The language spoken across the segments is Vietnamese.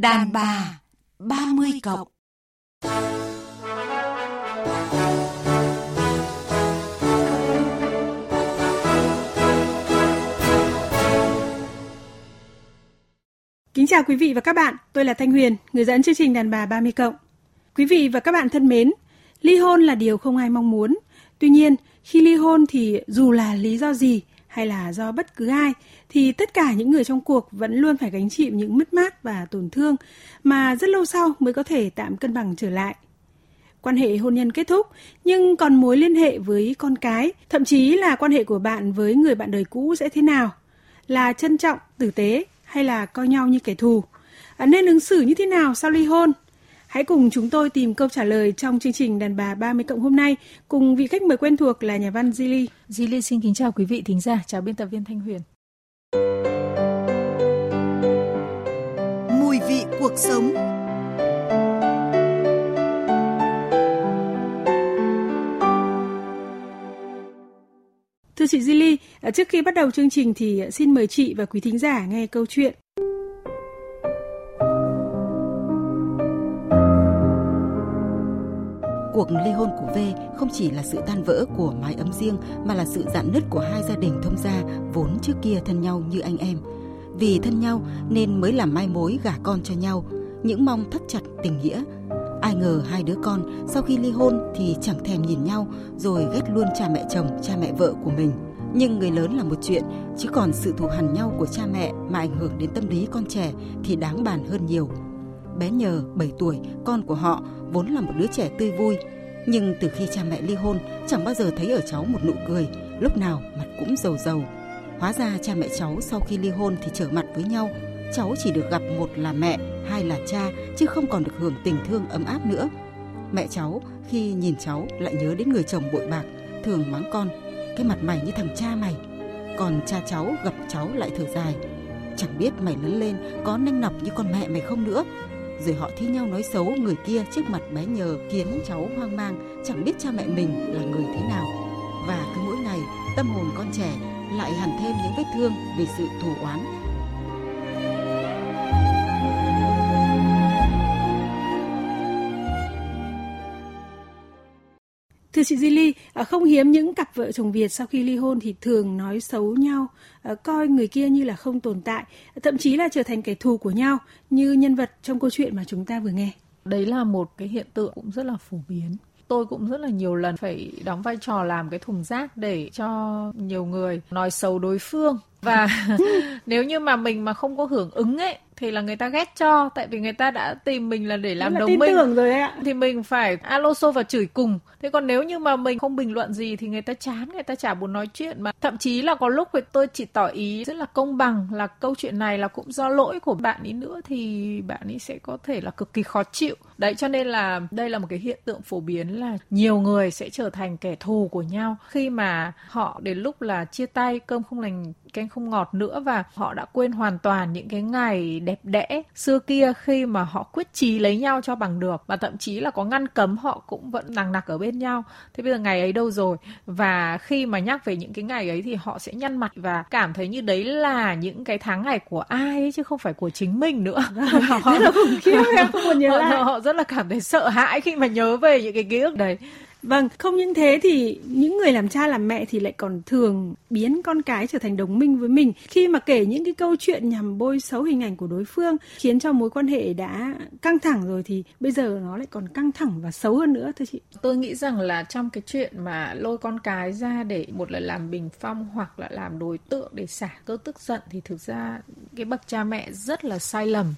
Đàn bà 30 cộng Kính chào quý vị và các bạn, tôi là Thanh Huyền, người dẫn chương trình Đàn bà 30 cộng. Quý vị và các bạn thân mến, ly hôn là điều không ai mong muốn. Tuy nhiên, khi ly hôn thì dù là lý do gì hay là do bất cứ ai thì tất cả những người trong cuộc vẫn luôn phải gánh chịu những mất mát và tổn thương mà rất lâu sau mới có thể tạm cân bằng trở lại. Quan hệ hôn nhân kết thúc nhưng còn mối liên hệ với con cái, thậm chí là quan hệ của bạn với người bạn đời cũ sẽ thế nào? Là trân trọng, tử tế hay là coi nhau như kẻ thù? À, nên ứng xử như thế nào sau ly hôn? Hãy cùng chúng tôi tìm câu trả lời trong chương trình Đàn bà 30 cộng hôm nay cùng vị khách mời quen thuộc là nhà văn Zili. Zili xin kính chào quý vị thính giả, chào biên tập viên Thanh Huyền. Mùi vị cuộc sống Thưa chị Zili, trước khi bắt đầu chương trình thì xin mời chị và quý thính giả nghe câu chuyện Cuộc ly hôn của V không chỉ là sự tan vỡ của mái ấm riêng mà là sự dạn nứt của hai gia đình thông gia vốn trước kia thân nhau như anh em. Vì thân nhau nên mới làm mai mối gả con cho nhau, những mong thắt chặt tình nghĩa. Ai ngờ hai đứa con sau khi ly hôn thì chẳng thèm nhìn nhau rồi ghét luôn cha mẹ chồng, cha mẹ vợ của mình. Nhưng người lớn là một chuyện, chứ còn sự thù hằn nhau của cha mẹ mà ảnh hưởng đến tâm lý con trẻ thì đáng bàn hơn nhiều. Bé nhờ 7 tuổi, con của họ vốn là một đứa trẻ tươi vui. Nhưng từ khi cha mẹ ly hôn, chẳng bao giờ thấy ở cháu một nụ cười, lúc nào mặt cũng dầu dầu. Hóa ra cha mẹ cháu sau khi ly hôn thì trở mặt với nhau. Cháu chỉ được gặp một là mẹ, hai là cha, chứ không còn được hưởng tình thương ấm áp nữa. Mẹ cháu khi nhìn cháu lại nhớ đến người chồng bội bạc, thường mắng con, cái mặt mày như thằng cha mày. Còn cha cháu gặp cháu lại thở dài, chẳng biết mày lớn lên có nanh nọc như con mẹ mày không nữa rồi họ thi nhau nói xấu người kia trước mặt bé nhờ khiến cháu hoang mang, chẳng biết cha mẹ mình là người thế nào. Và cứ mỗi ngày, tâm hồn con trẻ lại hẳn thêm những vết thương vì sự thù oán. Thưa chị Zili, không hiếm những cặp vợ chồng Việt sau khi ly hôn thì thường nói xấu nhau, à, coi người kia như là không tồn tại, thậm chí là trở thành kẻ thù của nhau như nhân vật trong câu chuyện mà chúng ta vừa nghe. Đấy là một cái hiện tượng cũng rất là phổ biến tôi cũng rất là nhiều lần phải đóng vai trò làm cái thùng rác để cho nhiều người nói xấu đối phương và nếu như mà mình mà không có hưởng ứng ấy thì là người ta ghét cho tại vì người ta đã tìm mình là để làm là đồng minh. rồi ạ. thì mình phải alo xô và chửi cùng. Thế còn nếu như mà mình không bình luận gì thì người ta chán người ta chả muốn nói chuyện mà. Thậm chí là có lúc thì tôi chỉ tỏ ý rất là công bằng là câu chuyện này là cũng do lỗi của bạn ấy nữa thì bạn ấy sẽ có thể là cực kỳ khó chịu. Đấy cho nên là đây là một cái hiện tượng phổ biến là nhiều người sẽ trở thành kẻ thù của nhau. Khi mà họ đến lúc là chia tay cơm không lành canh không ngọt nữa và họ đã quên hoàn toàn những cái ngày đẹp đẽ xưa kia khi mà họ quyết chí lấy nhau cho bằng được và thậm chí là có ngăn cấm họ cũng vẫn nằng nặc ở bên nhau. Thế bây giờ ngày ấy đâu rồi? Và khi mà nhắc về những cái ngày ấy thì họ sẽ nhăn mặt và cảm thấy như đấy là những cái tháng ngày của ai ấy chứ không phải của chính mình nữa. Họ rất là khủng khiếp em không muốn nhớ họ, lại. họ rất là cảm thấy sợ hãi khi mà nhớ về những cái ký ức đấy Vâng, không những thế thì những người làm cha làm mẹ thì lại còn thường biến con cái trở thành đồng minh với mình khi mà kể những cái câu chuyện nhằm bôi xấu hình ảnh của đối phương khiến cho mối quan hệ đã căng thẳng rồi thì bây giờ nó lại còn căng thẳng và xấu hơn nữa thưa chị. tôi nghĩ rằng là trong cái chuyện mà lôi con cái ra để một là làm bình phong hoặc là làm đối tượng để xả cơn tức giận thì thực ra cái bậc cha mẹ rất là sai lầm.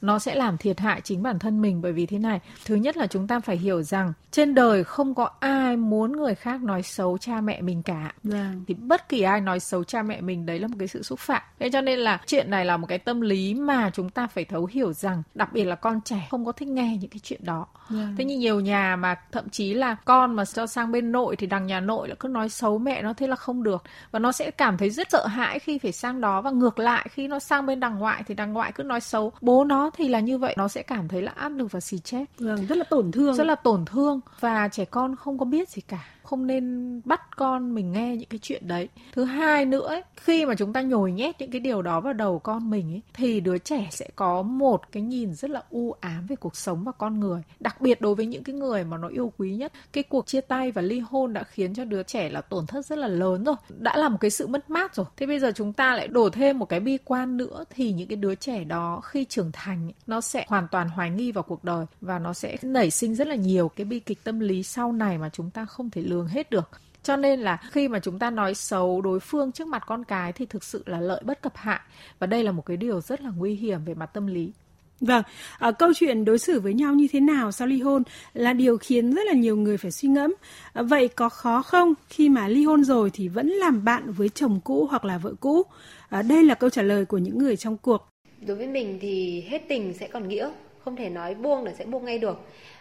Nó sẽ làm thiệt hại chính bản thân mình bởi vì thế này. Thứ nhất là chúng ta phải hiểu rằng trên đời không có ai muốn người khác nói xấu cha mẹ mình cả. Vâng. thì bất kỳ ai nói xấu cha mẹ mình đấy là một cái sự xúc phạm. Thế cho nên là chuyện này là một cái tâm lý mà chúng ta phải thấu hiểu rằng đặc biệt là con trẻ không có thích nghe những cái chuyện đó. Vâng. thế nhưng nhiều nhà mà thậm chí là con mà cho sang bên nội thì đằng nhà nội là cứ nói xấu mẹ nó thế là không được. Và nó sẽ cảm thấy rất sợ hãi khi phải sang đó. Và ngược lại khi nó sang bên đằng ngoại thì đằng ngoại cứ nói xấu. Bố nó thì là như vậy nó sẽ cảm thấy là áp lực và xì chết. Vâng, rất là tổn thương. rất là tổn thương và trẻ con không có biết gì cả không nên bắt con mình nghe những cái chuyện đấy. Thứ hai nữa ấy, khi mà chúng ta nhồi nhét những cái điều đó vào đầu con mình ấy, thì đứa trẻ sẽ có một cái nhìn rất là u ám về cuộc sống và con người. Đặc biệt đối với những cái người mà nó yêu quý nhất cái cuộc chia tay và ly hôn đã khiến cho đứa trẻ là tổn thất rất là lớn rồi đã là một cái sự mất mát rồi. Thế bây giờ chúng ta lại đổ thêm một cái bi quan nữa thì những cái đứa trẻ đó khi trưởng thành nó sẽ hoàn toàn hoài nghi vào cuộc đời và nó sẽ nảy sinh rất là nhiều cái bi kịch tâm lý sau này mà chúng ta không thể lường hết được cho nên là khi mà chúng ta nói xấu đối phương trước mặt con cái thì thực sự là lợi bất cập hại và đây là một cái điều rất là nguy hiểm về mặt tâm lý Vâng, à, câu chuyện đối xử với nhau như thế nào sau ly hôn là điều khiến rất là nhiều người phải suy ngẫm. À, vậy có khó không khi mà ly hôn rồi thì vẫn làm bạn với chồng cũ hoặc là vợ cũ? À, đây là câu trả lời của những người trong cuộc. Đối với mình thì hết tình sẽ còn nghĩa, không thể nói buông là sẽ buông ngay được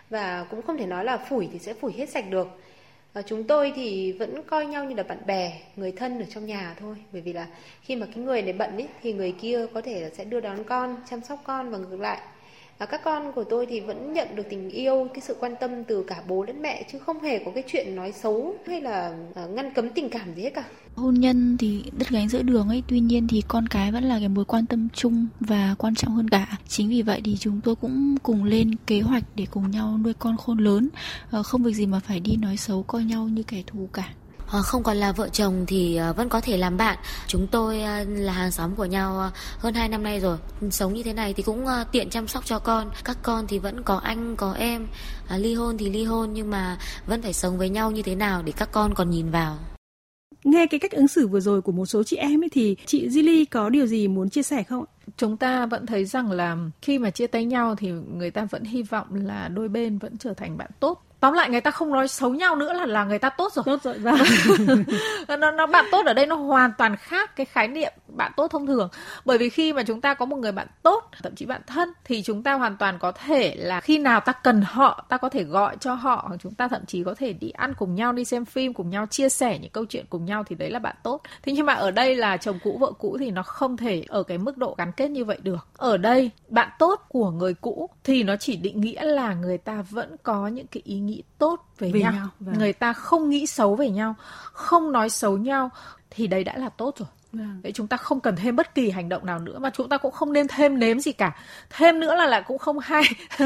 và cũng không thể nói là phủi thì sẽ phủi hết sạch được À, chúng tôi thì vẫn coi nhau như là bạn bè người thân ở trong nhà thôi. Bởi vì là khi mà cái người này bận ấy, thì người kia có thể là sẽ đưa đón con chăm sóc con và ngược lại à, các con của tôi thì vẫn nhận được tình yêu cái sự quan tâm từ cả bố lẫn mẹ chứ không hề có cái chuyện nói xấu hay là à, ngăn cấm tình cảm gì hết cả. Hôn nhân thì đứt gánh giữa đường ấy tuy nhiên thì con cái vẫn là cái mối quan tâm chung và quan trọng hơn cả. Chính vì vậy thì chúng tôi cũng cùng lên kế hoạch để cùng nhau nuôi con khôn lớn. À, không việc gì mà phải đi nói xấu coi nhau như kẻ thù cả không còn là vợ chồng thì ờ, vẫn có thể làm bạn. Chúng tôi ờ, là hàng xóm của nhau hơn 2 năm nay rồi. Sống như thế này thì cũng tiện chăm sóc cho con. Các con thì vẫn có anh có em. Ly hôn thì ly hôn nhưng mà vẫn phải sống với nhau như thế nào để các con còn nhìn vào. Nghe cái cách ứng xử vừa rồi của một số chị em ấy thì chị Zili có điều gì muốn chia sẻ không? Chúng ta vẫn thấy rằng là khi mà chia tay nhau thì người ta vẫn hy vọng là đôi bên vẫn trở thành bạn tốt tóm lại người ta không nói xấu nhau nữa là là người ta tốt rồi. Tốt rồi vâng nó, nó bạn tốt ở đây nó hoàn toàn khác cái khái niệm bạn tốt thông thường. Bởi vì khi mà chúng ta có một người bạn tốt thậm chí bạn thân thì chúng ta hoàn toàn có thể là khi nào ta cần họ ta có thể gọi cho họ hoặc chúng ta thậm chí có thể đi ăn cùng nhau đi xem phim cùng nhau chia sẻ những câu chuyện cùng nhau thì đấy là bạn tốt. Thế nhưng mà ở đây là chồng cũ vợ cũ thì nó không thể ở cái mức độ gắn kết như vậy được. Ở đây bạn tốt của người cũ thì nó chỉ định nghĩa là người ta vẫn có những cái ý nghĩ tốt về, về nhau, nhau. Vâng. người ta không nghĩ xấu về nhau không nói xấu nhau thì đấy đã là tốt rồi Vâng. Đấy chúng ta không cần thêm bất kỳ hành động nào nữa mà chúng ta cũng không nên thêm nếm gì cả. Thêm nữa là lại cũng không hay.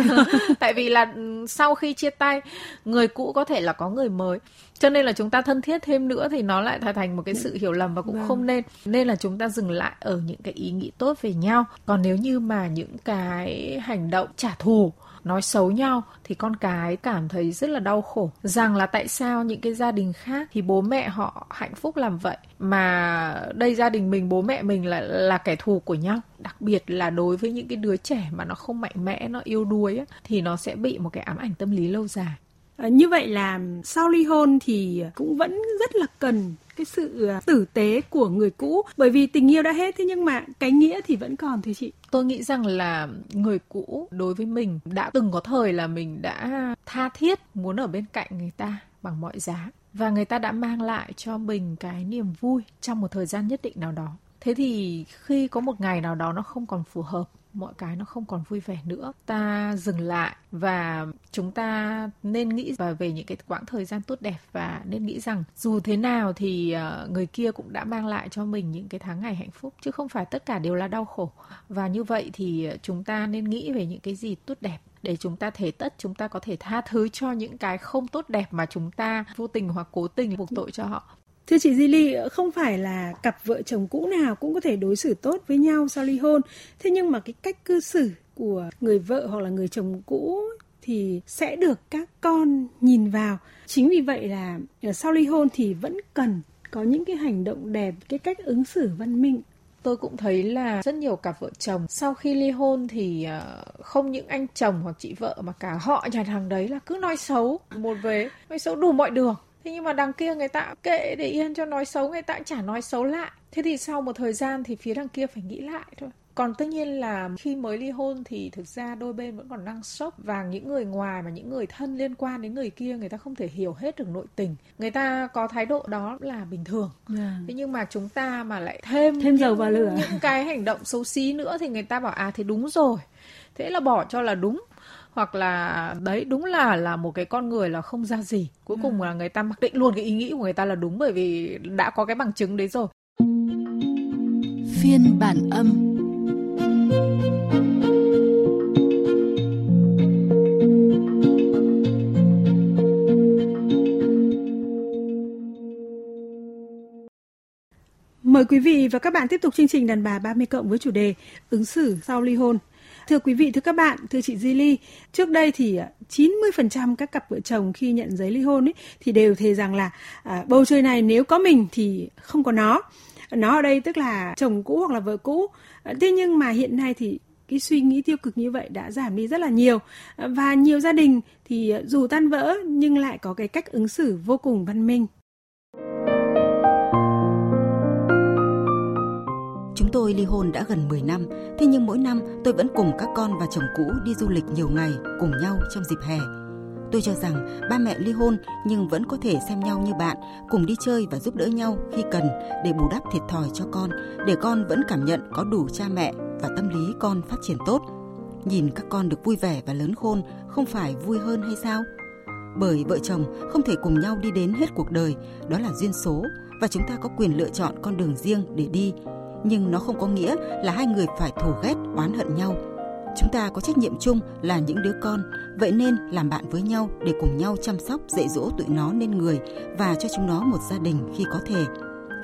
Tại vì là ừ, sau khi chia tay, người cũ có thể là có người mới. Cho nên là chúng ta thân thiết thêm nữa thì nó lại thành một cái sự hiểu lầm và cũng vâng. không nên. Nên là chúng ta dừng lại ở những cái ý nghĩ tốt về nhau. Còn nếu như mà những cái hành động trả thù nói xấu nhau thì con cái cảm thấy rất là đau khổ. Rằng là tại sao những cái gia đình khác thì bố mẹ họ hạnh phúc làm vậy mà đây gia đình mình bố mẹ mình là là kẻ thù của nhau. Đặc biệt là đối với những cái đứa trẻ mà nó không mạnh mẽ nó yêu đuối ấy, thì nó sẽ bị một cái ám ảnh tâm lý lâu dài. Ờ, như vậy là sau ly hôn thì cũng vẫn rất là cần cái sự ờ, tử tế của người cũ. Bởi vì tình yêu đã hết, thế nhưng mà cái nghĩa thì vẫn còn thưa chị. Tôi nghĩ rằng là người cũ đối với mình đã từng có thời là mình đã tha thiết muốn ở bên cạnh người ta bằng mọi giá. Và người ta đã mang lại cho mình cái niềm vui trong một thời gian nhất định nào đó. Thế thì khi có một ngày nào đó nó không còn phù hợp mọi cái nó không còn vui vẻ nữa. Ta dừng lại và chúng ta nên nghĩ và về những cái quãng thời gian tốt đẹp và nên nghĩ rằng dù thế nào thì ờ, người kia cũng đã mang lại cho mình những cái tháng ngày hạnh phúc, chứ không phải tất cả đều là đau khổ. Và như vậy thì ờ, chúng ta nên nghĩ về những cái gì tốt đẹp để chúng ta thể tất, chúng ta có thể tha thứ cho những cái không tốt đẹp mà chúng ta vô tình hoặc cố tình buộc tội cho họ. Thưa chị Di Ly, không phải là cặp vợ chồng cũ nào cũng có thể đối xử tốt với nhau sau ly hôn. Thế nhưng mà cái cách cư xử của người vợ hoặc là người chồng cũ thì sẽ được các con nhìn vào. Chính vì vậy là ờ, sau ly hôn thì vẫn cần có những cái hành động đẹp, cái cách ứng xử văn minh tôi cũng thấy là rất nhiều cặp vợ chồng sau khi ly hôn thì ờ, không những anh chồng hoặc chị vợ mà cả họ nhà thằng đấy là cứ nói xấu một về nói xấu đủ mọi đường thế nhưng mà đằng kia người ta kệ để yên cho nói xấu người ta chả nói xấu lại. Thế thì sau một thời gian thì phía đằng kia phải nghĩ lại thôi. Còn tất nhiên là khi mới ly hôn thì thực ra đôi bên vẫn còn đang sốc và những người ngoài mà những người thân liên quan đến người kia người ta không thể hiểu hết được nội tình. Người ta có thái độ đó là bình thường. Yeah. Dạ. thế nhưng mà chúng ta mà lại thêm thêm dầu vào lửa. những cái hành động xấu xí nữa thì người ta bảo à thì đúng rồi. Thế là bỏ cho là đúng hoặc là đấy đúng là là một cái con người là không ra gì. Cuối cùng là người ta mặc định luôn cái ý nghĩ của người ta là đúng bởi vì đã có cái bằng chứng đấy rồi. Phiên bản âm. Mời quý vị và các bạn tiếp tục chương trình đàn bà 30 cộng với chủ đề ứng xử sau ly hôn. Thưa quý vị, thưa các bạn, thưa chị Di Ly, trước đây thì à, 90% các cặp vợ chồng khi nhận giấy ly hôn ấy, thì đều thề rằng là à, bầu trời này nếu có mình thì không có nó. Nó ở đây tức là chồng cũ hoặc là vợ cũ. À, thế nhưng mà hiện nay thì cái suy nghĩ tiêu cực như vậy đã giảm đi rất là nhiều à, và nhiều gia đình thì dù tan vỡ nhưng lại có cái cách ứng xử vô cùng văn minh tôi ly hôn đã gần 10 năm, thế nhưng mỗi năm tôi vẫn cùng các con và chồng cũ đi du lịch nhiều ngày cùng nhau trong dịp hè. Tôi cho rằng ba mẹ ly hôn nhưng vẫn có thể xem nhau như bạn, cùng đi chơi và giúp đỡ nhau khi cần để bù đắp thiệt thòi cho con, để con vẫn cảm nhận có đủ cha mẹ và tâm lý con phát triển tốt. Nhìn các con được vui vẻ và lớn khôn không phải vui hơn hay sao? Bởi vợ chồng không thể cùng nhau đi đến hết cuộc đời, đó là duyên số và chúng ta có quyền lựa chọn con đường riêng để đi nhưng nó không có nghĩa là hai người phải thù ghét, oán hận nhau. Chúng ta có trách nhiệm chung là những đứa con, vậy nên làm bạn với nhau để cùng nhau chăm sóc, dạy dỗ tụi nó nên người và cho chúng nó một gia đình khi có thể.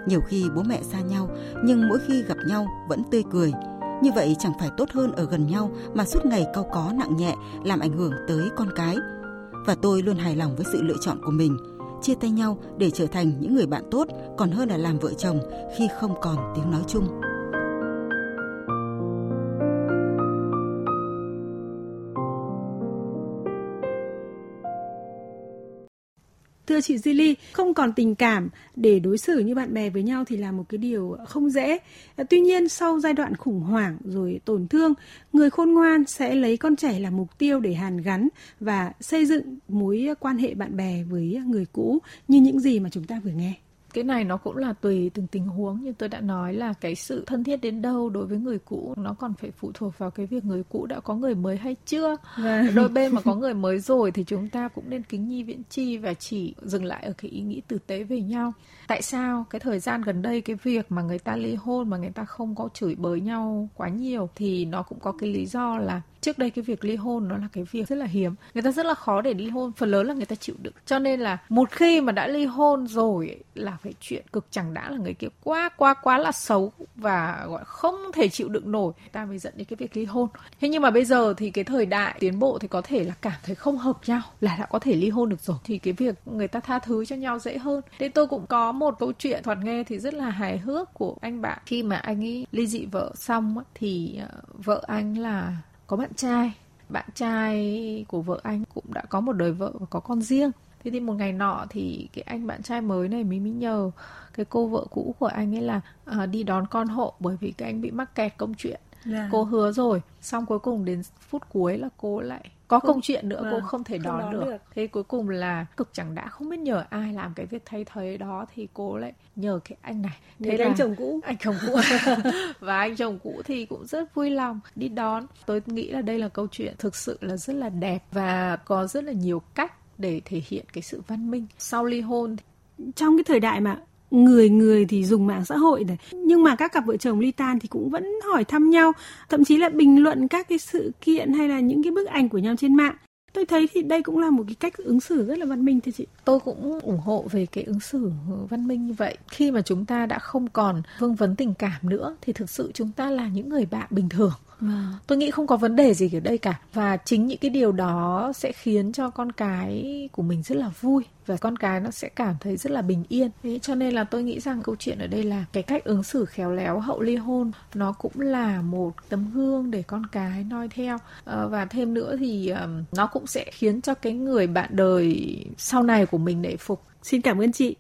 Nhiều khi bố mẹ xa nhau, nhưng mỗi khi gặp nhau vẫn tươi cười. Như vậy chẳng phải tốt hơn ở gần nhau mà suốt ngày cau có nặng nhẹ làm ảnh hưởng tới con cái. Và tôi luôn hài lòng với sự lựa chọn của mình – chia tay nhau để trở thành những người bạn tốt, còn hơn là làm vợ chồng khi không còn tiếng nói chung. Thưa chị Zili, không còn tình cảm để đối xử như bạn bè với nhau thì là một cái điều không dễ. À, tuy nhiên sau giai đoạn khủng hoảng rồi tổn thương, người khôn ngoan sẽ lấy con trẻ là mục tiêu để hàn gắn và xây dựng mối quan hệ bạn bè với người cũ như những gì mà chúng ta vừa nghe cái này nó cũng là tùy từng tình huống như tôi đã nói là cái sự thân thiết đến đâu đối với người cũ nó còn phải phụ thuộc vào cái việc người cũ đã có người mới hay chưa. Vâng. đôi bên mà có người mới rồi thì chúng ta cũng nên kính nhi viễn chi và chỉ dừng lại ở cái ý nghĩ tử tế về nhau. Tại sao? Cái thời gian gần đây cái việc mà người ta ly hôn mà người ta không có chửi bới nhau quá nhiều thì nó cũng có cái lý do là trước đây cái việc ly hôn nó là cái việc rất là hiếm. Người ta rất là khó để ly hôn, phần lớn là người ta chịu đựng. Cho nên là một khi mà đã ly hôn rồi là phải chuyện cực chẳng đã là người kia quá quá quá là xấu và, gọi, không thể chịu đựng nổi. Ta mới dẫn đến cái việc ly hôn. Thế nhưng mà bây giờ thì cái thời đại tiến bộ thì có thể là cảm thấy không hợp nhau, là đã có thể ly hôn được rồi. Thì cái việc người ta tha thứ cho nhau dễ hơn. Thế tôi cũng có một câu chuyện thoạt nghe thì rất là hài hước của anh bạn. Khi mà anh ấy ly dị vợ xong thì ờ, vợ anh là có bạn trai bạn trai của vợ anh cũng đã có một đời vợ và có con riêng thế thì một ngày nọ thì cái anh bạn trai mới này mới mới nhờ cái cô vợ cũ của anh ấy là uh, đi đón con hộ bởi vì cái anh bị mắc kẹt công chuyện yeah. Dạ. cô hứa rồi xong cuối cùng đến phút cuối là cô lại có không, công chuyện nữa vâng, cô không thể đón, đón được. được. Thế cuối cùng là cực chẳng đã không biết nhờ ai làm cái việc thay thế đó thì cô lại nhờ cái anh này. Thế là anh chồng cũ. Anh chồng cũ. Và anh chồng cũ thì cũng rất vui lòng đi đón. Tôi nghĩ là đây là câu chuyện thực sự là rất là đẹp và có rất là nhiều cách để thể hiện cái sự văn minh. Sau ly hôn trong cái thời đại mà người người thì dùng mạng xã hội này. Nhưng mà các cặp vợ chồng ly tan thì cũng vẫn hỏi thăm nhau, thậm chí là bình luận các cái sự kiện hay là những cái bức ảnh của nhau trên mạng. Tôi thấy thì đây cũng là một cái cách ứng xử rất là văn minh thưa chị. Tôi cũng ủng hộ về cái ứng xử văn minh như vậy. Khi mà chúng ta đã không còn vương vấn tình cảm nữa, thì thực sự chúng ta là những người bạn bình thường. Vâng. Tôi nghĩ không có vấn đề gì ở đây cả và chính những cái điều đó sẽ khiến cho con cái của mình rất là vui và con cái nó sẽ cảm thấy rất là bình yên. Thế cho nên là tôi nghĩ rằng câu chuyện ở đây là cái cách ứng xử khéo léo hậu ly hôn nó cũng là một tấm gương để con cái noi theo à, và thêm nữa thì um, nó cũng sẽ khiến cho cái người bạn đời sau này của mình nể phục. Xin cảm ơn chị.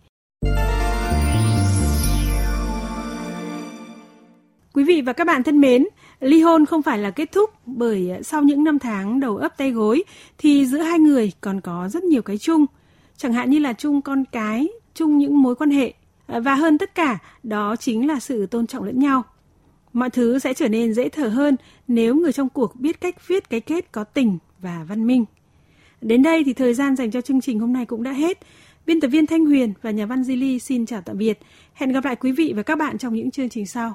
Quý vị và các bạn thân mến, ly hôn không phải là kết thúc bởi sau những năm tháng đầu ấp tay gối thì giữa hai người còn có rất nhiều cái chung, chẳng hạn như là chung con cái, chung những mối quan hệ và hơn tất cả đó chính là sự tôn trọng lẫn nhau. Mọi thứ sẽ trở nên dễ thở hơn nếu người trong cuộc biết cách viết cái kết có tình và văn minh. Đến đây thì thời gian dành cho chương trình hôm nay cũng đã hết. Biên tập viên Thanh Huyền và nhà văn Di Ly xin chào tạm biệt. Hẹn gặp lại quý vị và các bạn trong những chương trình sau.